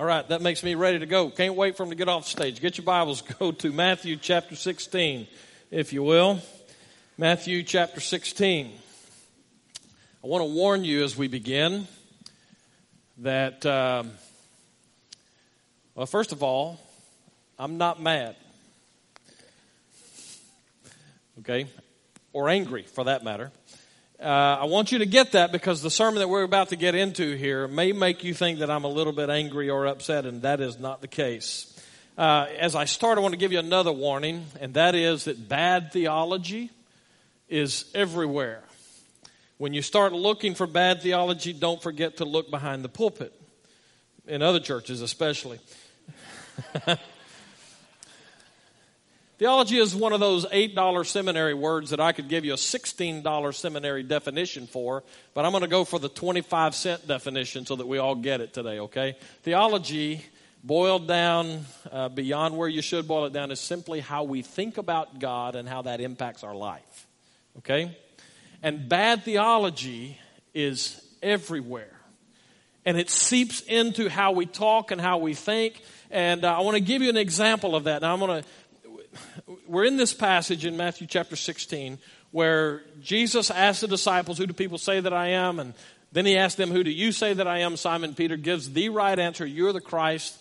All right, that makes me ready to go. Can't wait for them to get off stage. Get your Bibles, go to Matthew chapter 16, if you will. Matthew chapter 16. I want to warn you as we begin that, um, well, first of all, I'm not mad. Okay? Or angry, for that matter. Uh, I want you to get that because the sermon that we're about to get into here may make you think that I'm a little bit angry or upset, and that is not the case. Uh, as I start, I want to give you another warning, and that is that bad theology is everywhere. When you start looking for bad theology, don't forget to look behind the pulpit, in other churches especially. Theology is one of those $8 seminary words that I could give you a $16 seminary definition for, but I'm going to go for the 25 cent definition so that we all get it today, okay? Theology, boiled down uh, beyond where you should boil it down, is simply how we think about God and how that impacts our life, okay? And bad theology is everywhere. And it seeps into how we talk and how we think. And uh, I want to give you an example of that. Now, I'm going to we're in this passage in Matthew chapter 16 where Jesus asked the disciples, Who do people say that I am? And then he asked them, Who do you say that I am? Simon Peter gives the right answer You're the Christ,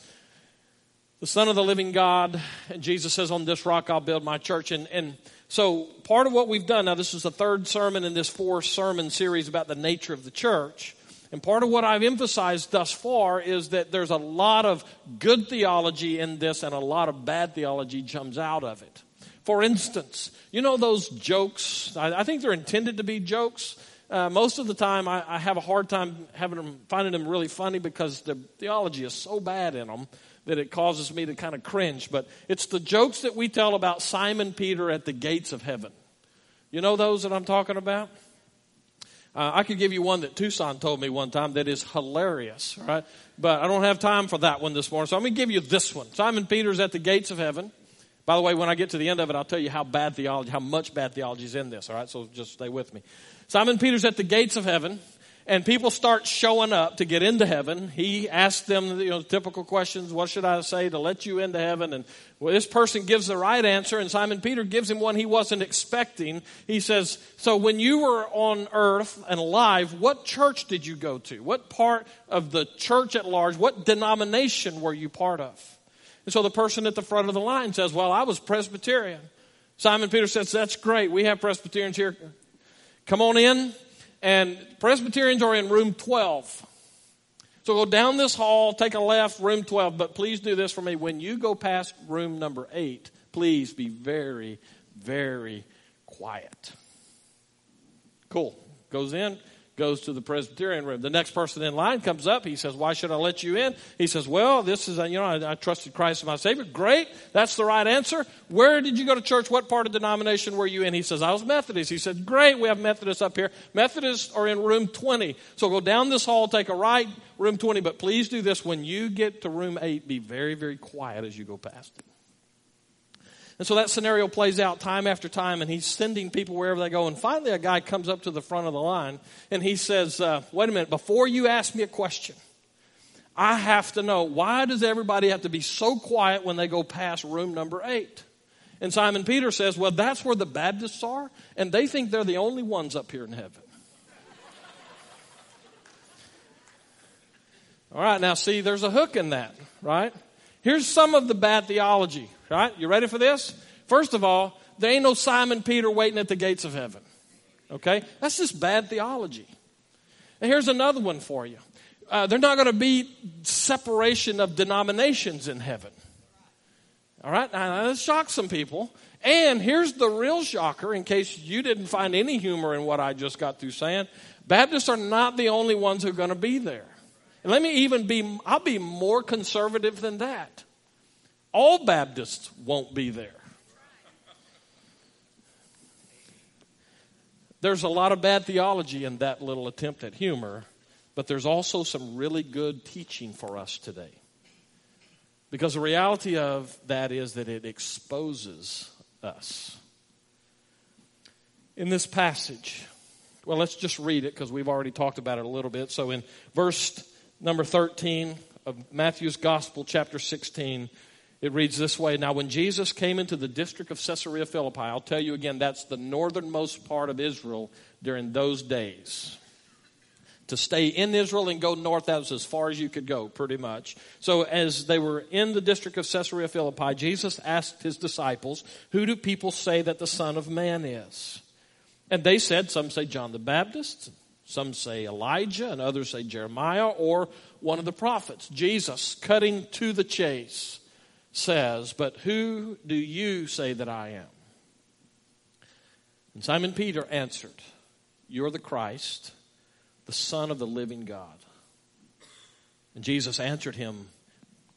the Son of the living God. And Jesus says, On this rock I'll build my church. And, and so part of what we've done, now this is the third sermon in this four sermon series about the nature of the church. And part of what I've emphasized thus far is that there's a lot of good theology in this and a lot of bad theology comes out of it. For instance, you know those jokes? I, I think they're intended to be jokes. Uh, most of the time, I, I, have a hard time having them, finding them really funny because the theology is so bad in them that it causes me to kind of cringe. But it's the jokes that we tell about Simon Peter at the gates of heaven. You know those that I'm talking about? Uh, I could give you one that Tucson told me one time that is hilarious, right? But I don't have time for that one this morning. So I'm going to give you this one. Simon Peter's at the gates of heaven. By the way, when I get to the end of it, I'll tell you how bad theology, how much bad theology is in this, all right? So just stay with me. Simon Peter's at the gates of heaven and people start showing up to get into heaven. He asks them, you know, typical questions. What should I say to let you into heaven? And well, this person gives the right answer, and Simon Peter gives him one he wasn't expecting. He says, "So when you were on earth and alive, what church did you go to? What part of the church at large? What denomination were you part of?" And so the person at the front of the line says, "Well, I was Presbyterian." Simon Peter says, "That's great. We have Presbyterians here. Come on in." And Presbyterians are in room 12. So go down this hall, take a left, room 12, but please do this for me. When you go past room number 8, please be very, very quiet. Cool. Goes in, goes to the Presbyterian room. The next person in line comes up. He says, Why should I let you in? He says, Well, this is, a, you know, I, I, trusted Christ as my Savior. Great. That's the right answer. Where did you go to church? What part of denomination were you in? He says, I was Methodist. He said, Great. We have Methodists up here. Methodists are in room 20. So go down this hall, take a right, room 20. But please do this. When you get to room 8, be very, very quiet as you go past it. And so that scenario plays out time after time, and he's sending people wherever they go. And finally, a guy comes up to the front of the line and he says, uh, Wait a minute, before you ask me a question, I have to know why does everybody have to be so quiet when they go past room number eight? And Simon Peter says, Well, that's where the Baptists are, and they think they're the only ones up here in heaven. All right, now see, there's a hook in that, right? Here's some of the bad theology, right? You ready for this? First of all, there ain't no Simon Peter waiting at the gates of heaven. Okay? That's just bad theology. And here's another one for you. Uh, there's not going to be separation of denominations in heaven. All right? Now, that shocks some people. And here's the real shocker, in case you didn't find any humor in what I just got through saying Baptists are not the only ones who are going to be there. And let me even be, I'll be more conservative than that. All Baptists won't be there. There's a lot of bad theology in that little attempt at humor, but there's also some really good teaching for us today. Because the reality of that is that it exposes us. In this passage, well, let's just read it because we've already talked about it a little bit. So in verse number 13 of Matthew's Gospel, chapter 16, it reads this way Now, when Jesus came into the district of Caesarea Philippi, I'll tell you again, that's the northernmost part of Israel during those days. To stay in Israel and go north, that was as far as you could go, pretty much. So, as they were in the district of Caesarea Philippi, Jesus asked his disciples, Who do people say that the Son of Man is? And they said, Some say John the Baptist, some say Elijah, and others say Jeremiah or one of the prophets. Jesus, cutting to the chase, says, But who do you say that I am? And Simon Peter answered, You're the Christ, the Son of the living God. And Jesus answered him,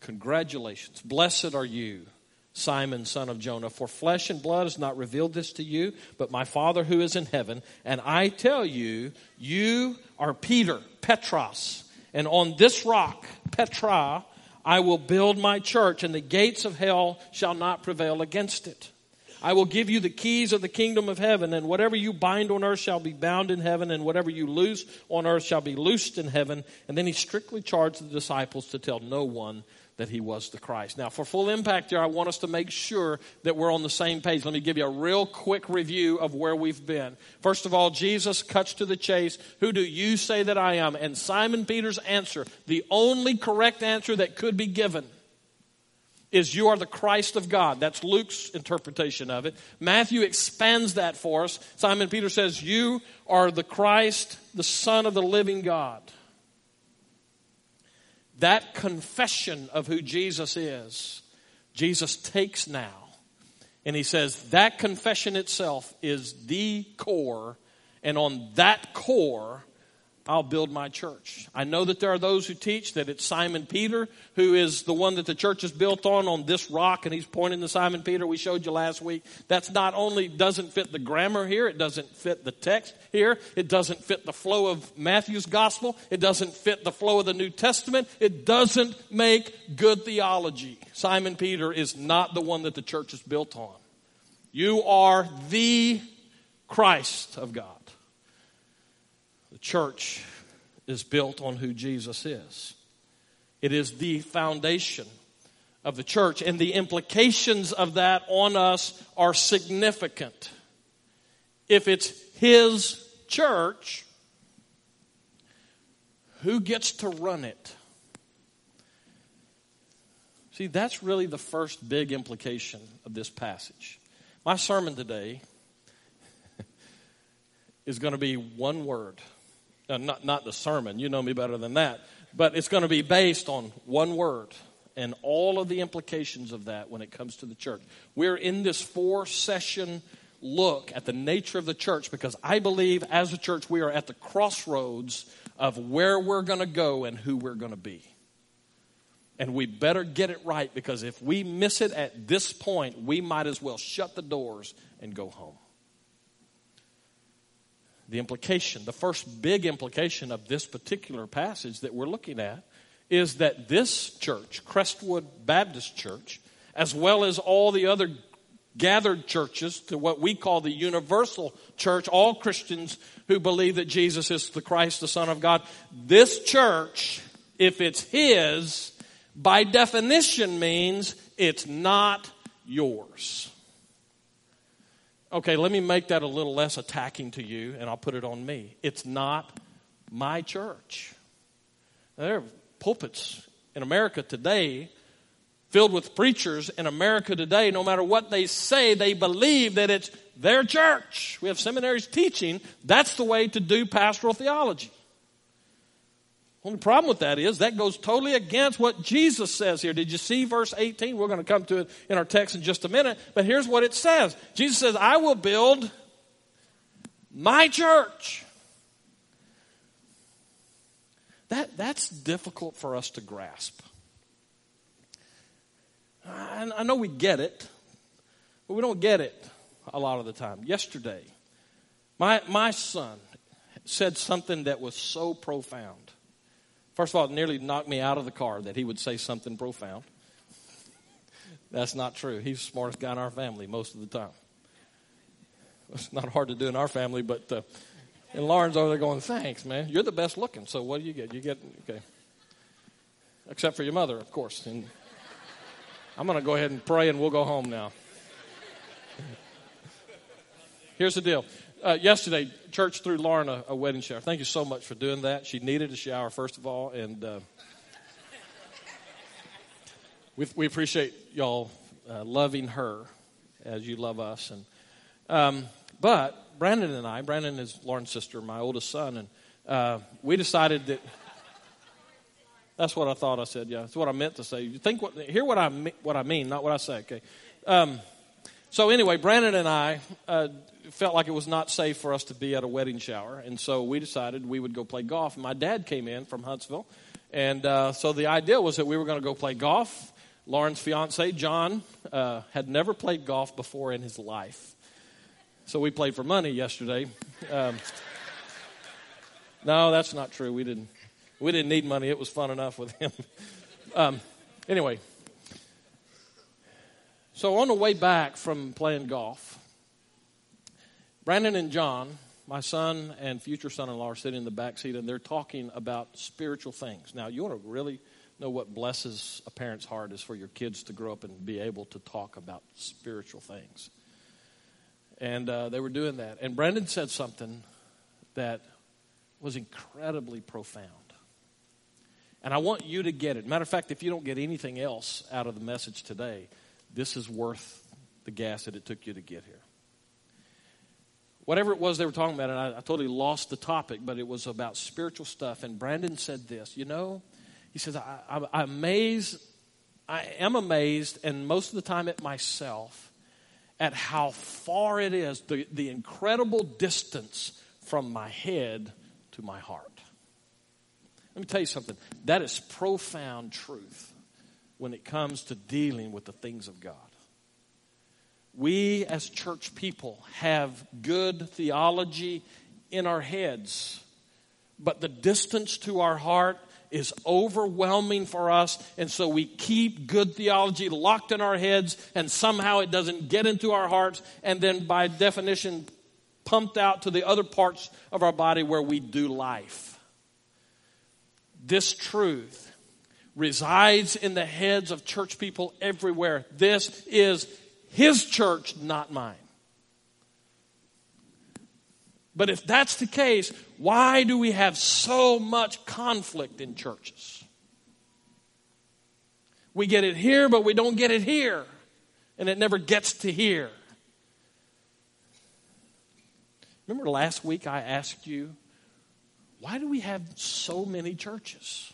Congratulations, blessed are you Simon, son of Jonah, for flesh and blood has not revealed this to you, but my Father who is in heaven. And I tell you, you are Peter, Petros, and on this rock, Petra, I will build my church, and the gates of hell shall not prevail against it. I will give you the keys of the kingdom of heaven, and whatever you bind on earth shall be bound in heaven, and whatever you loose on earth shall be loosed in heaven. And then he strictly charged the disciples to tell no one that he was the Christ. Now, for full impact here, I want us to make sure that we're on the same page. Let me give you a real quick review of where we've been. First of all, Jesus cuts to the chase. Who do you say that I am? And Simon Peter's answer, the only correct answer that could be given, is you are the Christ of God. That's Luke's interpretation of it. Matthew expands that for us. Simon Peter says, You are the Christ, the Son of the living God. That confession of who Jesus is, Jesus takes now. And he says that confession itself is the core. And on that core, I'll build my church. I know that there are those who teach that it's Simon Peter who is the one that the church is built on, on this rock, and he's pointing to Simon Peter. We showed you last week. That's not only doesn't fit the grammar here, it doesn't fit the text here, it doesn't fit the flow of Matthew's gospel, it doesn't fit the flow of the New Testament, it doesn't make good theology. Simon Peter is not the one that the church is built on. You are the Christ of God church is built on who Jesus is. It is the foundation of the church, and the implications of that on us are significant. If it's His church, who gets to run it? See, that's really the first big implication of this passage. My sermon today is going to be one word uh, not, not the sermon, you know me better than that, but it's going to be based on one word and all of the implications of that when it comes to the church. We're in this four session look at the nature of the church because I believe as a church we are at the crossroads of where we're going to go and who we're going to be. And we better get it right because if we miss it at this point, we might as well shut the doors and go home the implication, the first big implication of this particular passage that we're looking at is that this church, Crestwood Baptist Church, as well as all the other gathered churches to what we call the universal church, all Christians who believe that Jesus is the Christ, the Son of God, this church, if it's His, by definition means it's not yours. Okay, let me make that a little less attacking to you, and I'll put it on me. It's not my church. There are pulpits in America today filled with preachers in America today, no matter what they say, they believe that it's their church. We have seminaries teaching that's the way to do pastoral theology. Only problem with that is that goes totally against what Jesus says here. Did you see verse 18? We're going to come to it in our text in just a minute. But here's what it says Jesus says, I will build my church. That, that's difficult for us to grasp. I, I know we get it, but we don't get it a lot of the time. Yesterday, my, my son said something that was so profound. First of all, it nearly knocked me out of the car that he would say something profound. That's not true. He's the smartest guy in our family most of the time. It's not hard to do in our family, but uh, and Lauren's over there going, "Thanks, man. You're the best looking." So what do you get? You get okay. except for your mother, of course. And I'm going to go ahead and pray, and we'll go home now. Here's the deal. Uh, yesterday, church threw Lauren a, a, wedding shower. Thank you so much for doing that. She needed a shower, first of all, and uh, we, we appreciate y'all uh, loving her as you love us. And um, but Brandon and I, Brandon is Lauren's sister, my oldest son, and uh, we decided that. That's what I thought I said. Yeah, that's what I meant to say. You think what? Hear what I what I mean, not what I say. Okay. Um, so anyway, Brandon and I uh, felt like it was not safe for us to be at a wedding shower, and so we decided we would go play golf. My dad came in from Huntsville, and uh, so the idea was that we were going to go play golf. Lauren's fiance, John, uh, had never played golf before in his life. So we played for money yesterday. Um, no, that's not true. We didn't. We didn't need money. It was fun enough with him. Um, anyway, so on the way back from playing golf, Brandon and John, my son and future son-in-law, are sitting in the back seat, and they're talking about spiritual things. Now, you want to really know what blesses a parent's heart is for your kids to grow up and be able to talk about spiritual things. And uh, they were doing that. And Brandon said something that was incredibly profound. And I want you to get it. Matter of fact, if you don't get anything else out of the message today, this is worth the gas that it took you to get here. Whatever it was they were talking about, and I, I totally lost the topic, but it was about spiritual stuff. And Brandon said this You know, he says, I, I, I'm amazed, I am amazed, and most of the time at myself, at how far it is, the, the incredible distance from my head to my heart. Let me tell you something. That is profound truth when it comes to dealing with the things of God. We as church people have good theology in our heads, but the distance to our heart is overwhelming for us, and so we keep good theology locked in our heads, and somehow it doesn't get into our hearts, and then by definition, pumped out to the other parts of our body where we do life. This truth resides in the heads of church people everywhere. This is His church, not mine. But if that's the case, why do we have so much conflict in churches? We get it here, but we don't get it here. And it never gets to here. Remember last week I asked you, why do we have so many churches?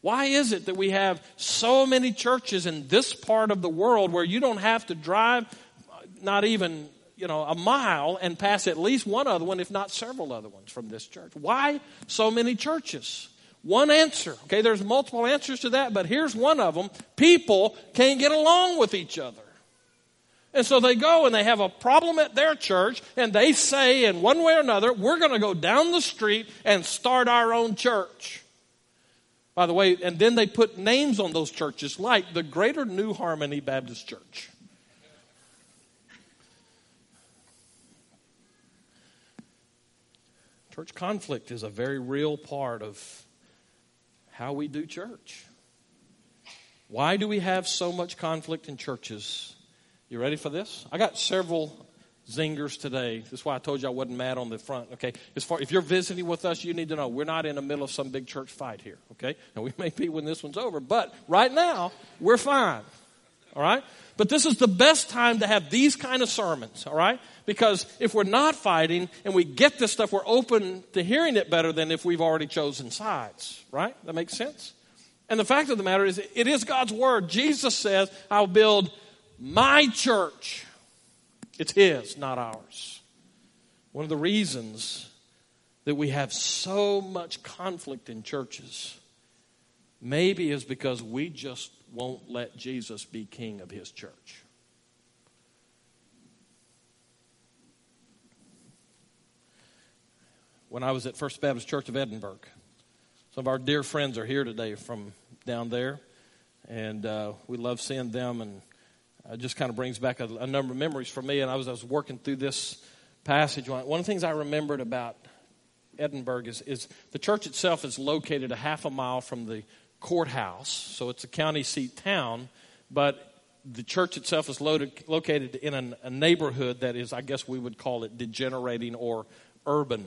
Why is it that we have so many churches in this part of the world where you don't have to drive uh, not even you know, a mile and pass at least one other one, if not several other ones from this church. Why so many churches? One answer. Okay, there's multiple answers to that, but here's one of them. People can't get along with each other. And so they go and they have a problem at their church, and they say, in one way or another, we're going to go down the street and start our own church. By the way, and then they put names on those churches like the Greater New Harmony Baptist Church. Church conflict is a very real part of how we do church. Why do we have so much conflict in churches? You ready for this? I got several zingers today. That's why I told you I wasn't mad on the front. Okay, as far if you're visiting with us, you need to know we're not in the middle of some big church fight here. Okay, now we may be when this one's over, but right now we're fine. All right, but this is the best time to have these kind of sermons. All right, because if we're not fighting and we get this stuff, we're open to hearing it better than if we've already chosen sides, right? That makes sense? And the fact of the matter is, it is God's word. Jesus says, I'll build my church. It's His, not ours. One of the reasons that we have so much conflict in churches maybe is because we just won't let Jesus be king of His church. when I was at First Baptist Church of Edinburg. Some of our dear friends are here today from down there, and uh, we love seeing them, and it just kind of brings back a, a, number of memories for me. And I was, I was working through this passage. One of the things I remembered about Edinburg is, is the church itself is located a half a mile from the courthouse, so it's a county seat town, but the church itself is located in an, a neighborhood that is, I guess we would call it degenerating or urban.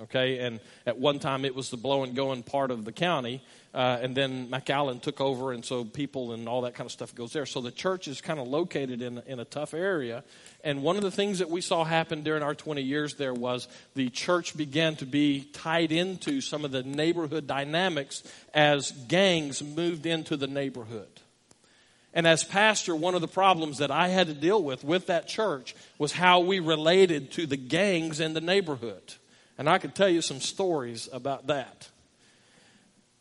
Okay, and at one time it was the blow and going part of the county, uh, and then McAllen took over, and so people and all that kind of stuff goes there. So the church is kind of located in, in a tough area. And one of the things that we saw happen during our 20 years there was the church began to be tied into some of the neighborhood dynamics as gangs moved into the neighborhood. And as pastor, one of the problems that I had to deal with with that church was how we related to the gangs in the neighborhood. And I could tell you some stories about that.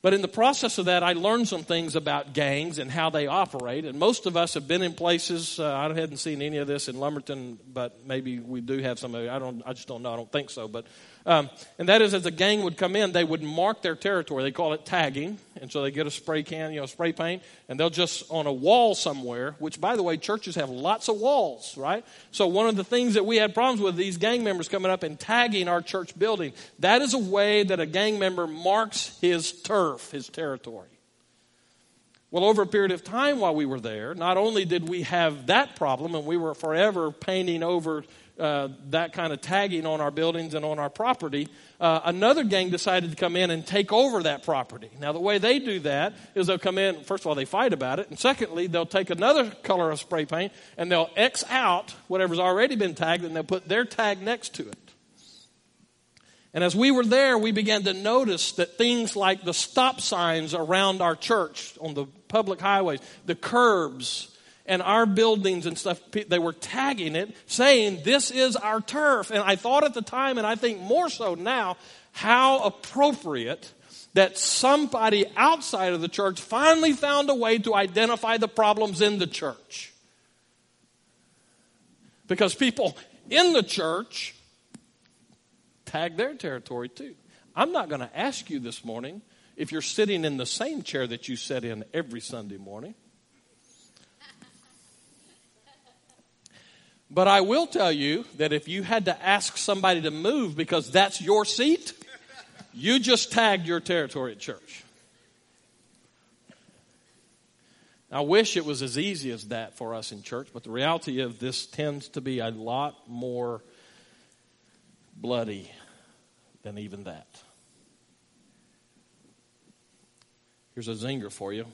But in the process of that, I learned some things about gangs and how they operate. And most of us have been in places. Uh, I hadn't seen any of this in Lumberton, but maybe we do have some. I don't. I just don't know. I don't think so. But um, and that is, as a gang would come in, they would mark their territory. They call it tagging. And so they get a spray can, you know, spray paint, and they'll just on a wall somewhere, which, by the way, churches have lots of walls, right? So one of the things that we had problems with these gang members coming up and tagging our church building, that is a way that a gang member marks his turf, his territory. Well, over a period of time while we were there, not only did we have that problem, and we were forever painting over uh, that kind of tagging on our buildings and on our property, uh, another gang decided to come in and take over that property. Now, the way they do that is they'll come in, first of all, they fight about it, and secondly, they'll take another color of spray paint and they'll X out whatever's already been tagged and they'll put their tag next to it. And as we were there, we began to notice that things like the stop signs around our church on the public highways, the curbs, and our buildings and stuff, they were tagging it, saying, This is our turf. And I thought at the time, and I think more so now, how appropriate that somebody outside of the church finally found a way to identify the problems in the church. Because people in the church tag their territory too. I'm not going to ask you this morning if you're sitting in the same chair that you sit in every Sunday morning. But I will tell you that if you had to ask somebody to move because that's your seat, you just tagged your territory at church. I wish it was as easy as that for us in church, but the reality of this tends to be a lot more bloody than even that. Here's a zinger for you.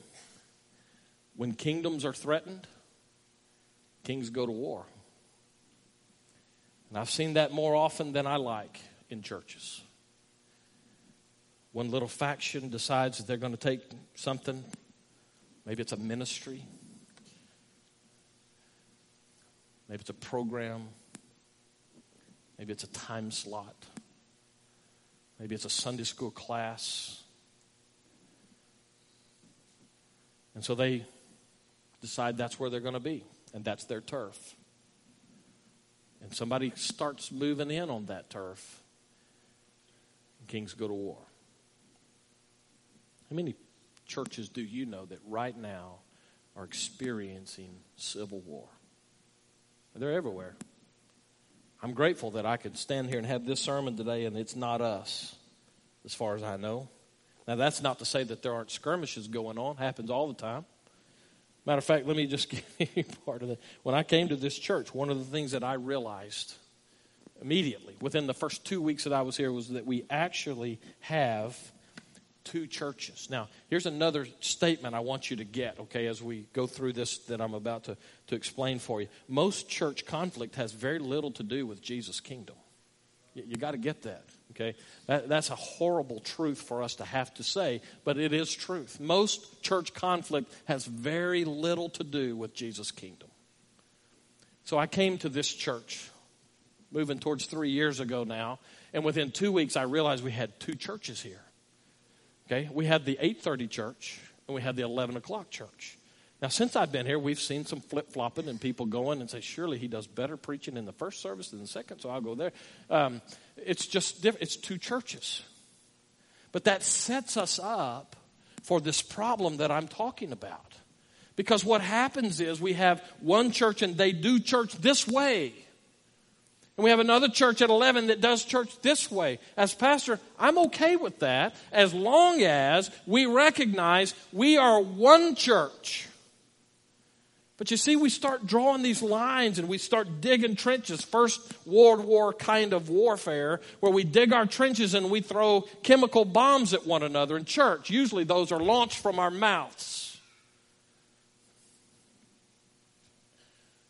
When kingdoms are threatened, kings go to war. And I've seen that more often than I like in churches. One little faction decides that they're going to take something, maybe it's a ministry, maybe it's a program, maybe it's a time slot, maybe it's a Sunday school class. And so they decide that's where they're going to be, and that's their turf and somebody starts moving in on that turf, kings go to war. How many churches do you know that right now are experiencing civil war? They're everywhere. I'm grateful that I could stand here and have this sermon today, and it's not us, as far as I know. Now, that's not to say that there aren't skirmishes going on, happens all the time. Matter of fact, let me just give you part of that. When I came to this church, one of the things that I realized immediately within the first two weeks that I was here was that we actually have two churches. Now, here's another statement I want you to get, okay, as we go through this that I'm about to, to explain for you. Most church conflict has very little to do with Jesus' kingdom. You, you got to get that. Okay? That, that's a horrible truth for us to have to say, but it is truth. Most church conflict has very little to do with Jesus' kingdom. So I came to this church moving towards three years ago now, and within two weeks I realized we had two churches here. Okay? We had the 830 church and we had the 11 o'clock church. Now, since I've been here, we've seen some flip flopping and people going and say, surely he does better preaching in the first service than the second, so I'll go there. Um, it's just. It's two churches. But that sets us up for this problem that I'm talking about. Because what happens is we have one church and they do church this way. And we have another church at 11 that does church this way. As pastor, I'm okay with that as long as we recognize we are one church. But you see, we start drawing these lines and we start digging trenches. First World War kind of warfare, where we dig our trenches and we throw chemical bombs at one another in church. Usually those are launched from our mouths.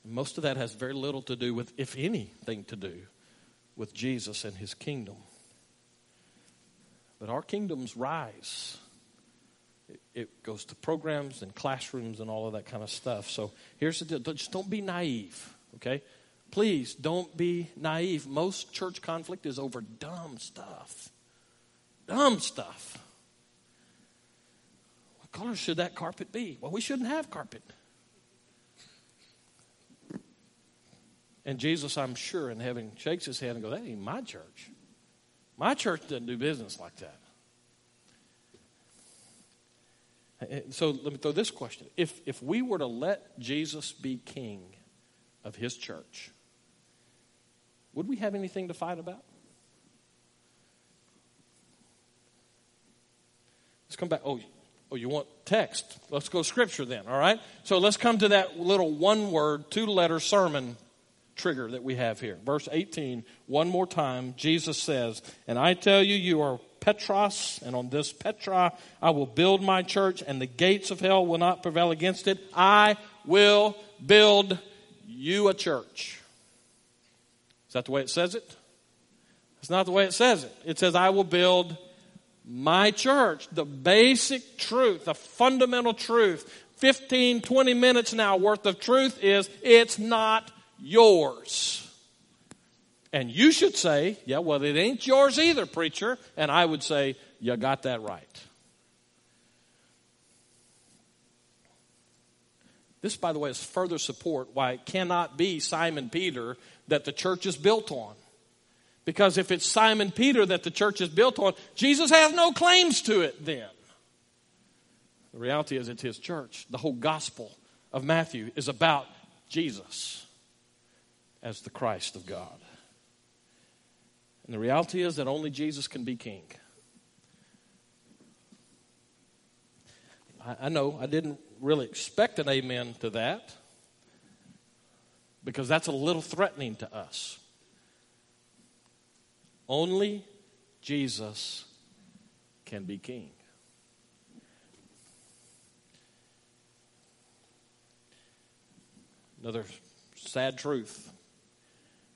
Most of that has very little to do with, if anything to do, with Jesus and his kingdom. But our kingdoms rise it goes to programs and classrooms and all of that kind of stuff. So here's the deal just don't be naive, okay? Please don't be naive. Most church conflict is over dumb stuff. Dumb stuff. What color should that carpet be? Well, we shouldn't have carpet. And Jesus, I'm sure, in heaven, shakes his head and goes, That ain't my church. My church doesn't do business like that. Uh, so let me throw this question. If, if we were to let Jesus be king of his church, would we have anything to fight about? Let's come back. Oh, oh, you want text? Let's go scripture then, all right? So let's come to that little one word, two letter sermon trigger that we have here. Verse 18, one more time, Jesus says, And I tell you, you are Petros, and on this Petra I will build my church, and the gates of hell will not prevail against it. I will build you a church. Is that the way it says it? It's not the way it says it. It says, I will build my church. The basic truth, the fundamental truth, 15, 20 minutes now worth of truth is it's not yours. And you should say, yeah, well, it ain't yours either, preacher. And I would say, you got that right. This, by the way, is further support why it cannot be Simon Peter that the church is built on. Because if it's Simon Peter that the church is built on, Jesus has no claims to it then. The reality is, it's his church. The whole gospel of Matthew is about Jesus as the Christ of God. And the reality is that only Jesus can be king. I, I know I didn't really expect an amen to that because that's a little threatening to us. Only Jesus can be king. Another sad truth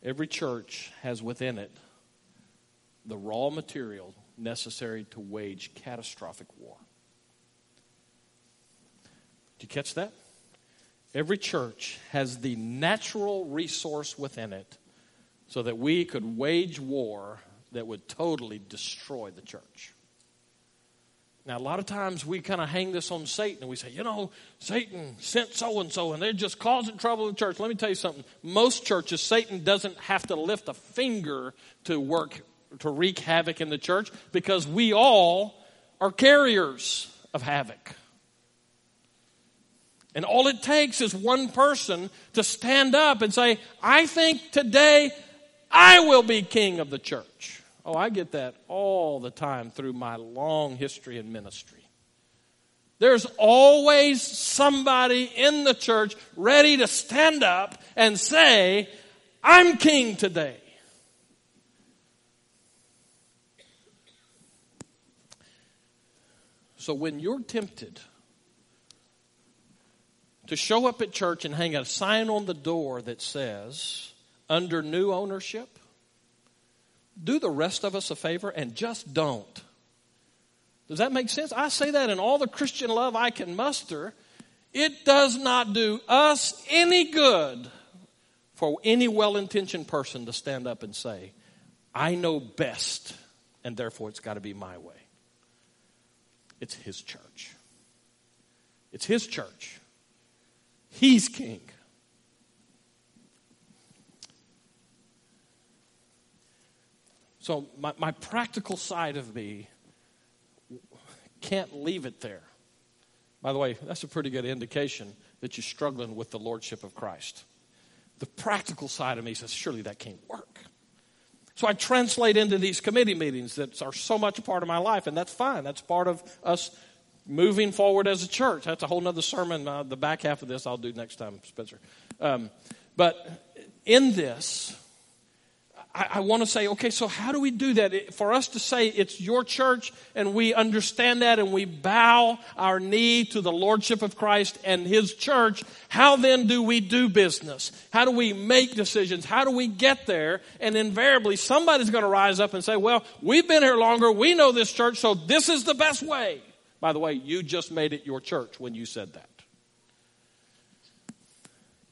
every church has within it the raw material necessary to wage catastrophic war. Do you catch that? Every church has the natural resource within it so that we could wage war that would totally destroy the church. Now, a lot of times we kind of hang this on Satan and we say, you know, Satan sent so and so and they're just causing trouble in the church. Let me tell you something. Most churches, Satan doesn't have to lift a finger to work to wreak havoc in the church because we all are carriers of havoc. And all it takes is one person to stand up and say, I think today I will be king of the church. Oh, I get that all the time through my long history in ministry. There's always somebody in the church ready to stand up and say, I'm king today. So when you're tempted to show up at church and hang a sign on the door that says, under new ownership, do the rest of us a favor and just don't. Does that make sense? I say that in all the Christian love I can muster. It does not do us any good for any well intentioned person to stand up and say, I know best, and therefore it's got to be my way. It's His church. It's His church. He's king. So, my, my practical side of me can't leave it there. By the way, that's a pretty good indication that you're struggling with the Lordship of Christ. the practical side of me says, surely that can't work. So I translate into these committee meetings that are so much a part of my life, and that's fine. That's part of us moving forward as a church. That's a whole other sermon. Uh, the back half of this I'll do next time, Spencer. Um, but in this, I, I want to say, okay, so how do we do that? For us to say it's your church and we understand that and we bow our knee to the Lordship of Christ and His church, how then do we do business? How do we make decisions? How do we get there? And invariably, somebody's going to rise up and say, well, we've been here longer. We know this church, so this is the best way. By the way, you just made it your church when you said that.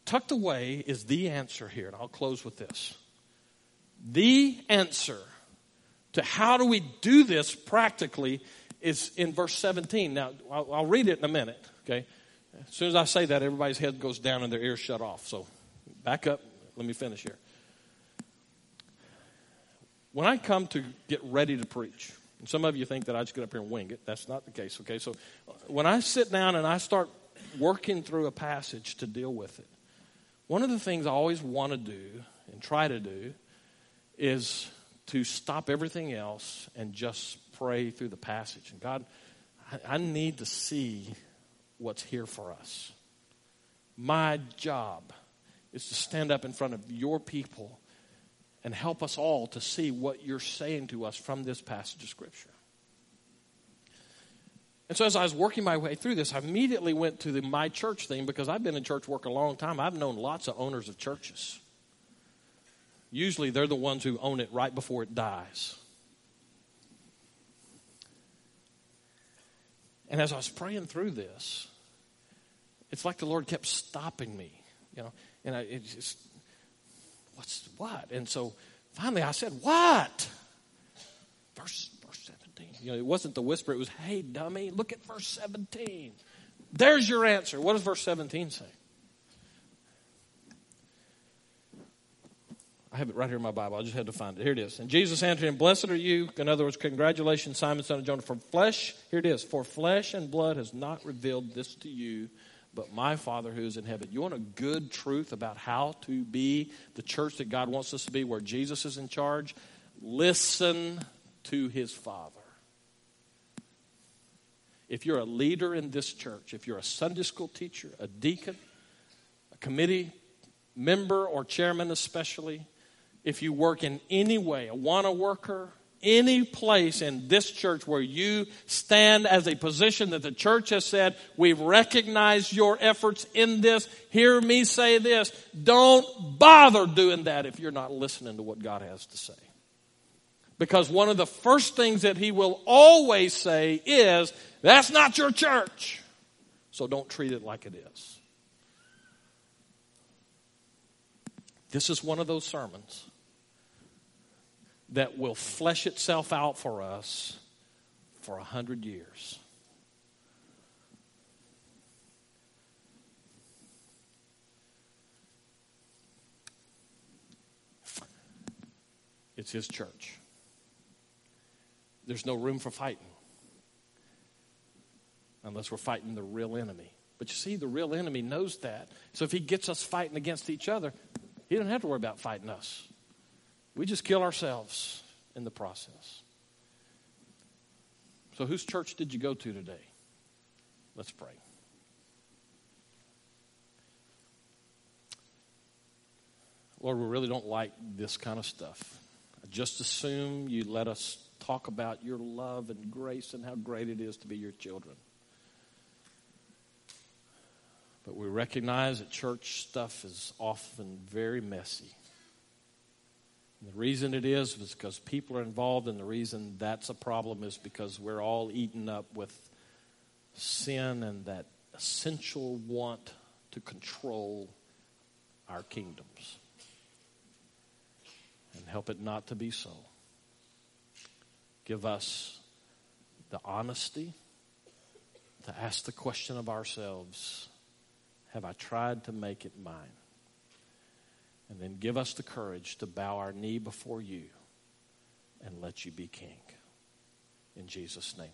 Tucked away is the answer here, and I'll close with this. The answer to how do we do this practically is in verse 17. Now, I'll, I'll read it in a minute, okay? As soon as I say that, everybody's head goes down and their ears shut off. So back up. Let me finish here. When I come to get ready to preach, and some of you think that I just get up here and wing it. That's not the case, okay? So when I sit down and I start working through a passage to deal with it, one of the things I always want to do and try to do is to stop everything else and just pray through the passage. And God, I, need to see what's here for us. My job is to stand up in front of your people and help us all to see what you're saying to us from this passage of Scripture. And so, as I was working my way through this, I immediately went to the my church thing because I've been in church work a long time. I've known lots of owners of churches. Usually, they're the ones who own it right before it dies. And as I was praying through this, it's like the Lord kept stopping me, you know, and I, it just what's what? And so finally I said, What? Verse, verse 17. You know, it wasn't the whisper, it was, Hey, dummy, look at verse 17. There's your answer. What does verse 17 say? Have it right here in my Bible. I just had to find it. Here it is. And Jesus answered him, Blessed are you. In other words, congratulations, Simon, son of Jonah. For flesh, here it is. For flesh and blood has not revealed this to you, but my Father who is in heaven. You want a good truth about how to be the church that God wants us to be, where Jesus is in charge? Listen to his Father. If you're a leader in this church, if you're a Sunday school teacher, a deacon, a committee member or chairman especially, if you work in any way, a wanna worker, any place in this church where you stand as a position that the church has said, we've recognized your efforts in this. Hear me say this. Don't bother doing that if you're not listening to what God has to say. Because one of the first things that he will always say is, that's not your church. So don't treat it like it is. This is one of those sermons that will flesh itself out for us for a hundred years. It's his church. There's no room for fighting unless we're fighting the real enemy. But you see, the real enemy knows that. So if he gets us fighting against each other, he doesn't have to worry about fighting us. We just kill ourselves in the process. So, whose church did you go to today? Let's pray. Lord, we really don't like this kind of stuff. I just assume you let us talk about your love and grace and how great it is to be your children. But we recognize that church stuff is often very messy. And the reason it is is because people are involved, and the reason that's a problem is because we're all eaten up with sin and that essential want to control our kingdoms. And help it not to be so. Give us the honesty to ask the question of ourselves Have I tried to make it mine? And then give us the courage to bow our knee before you and let you be king. In Jesus' name.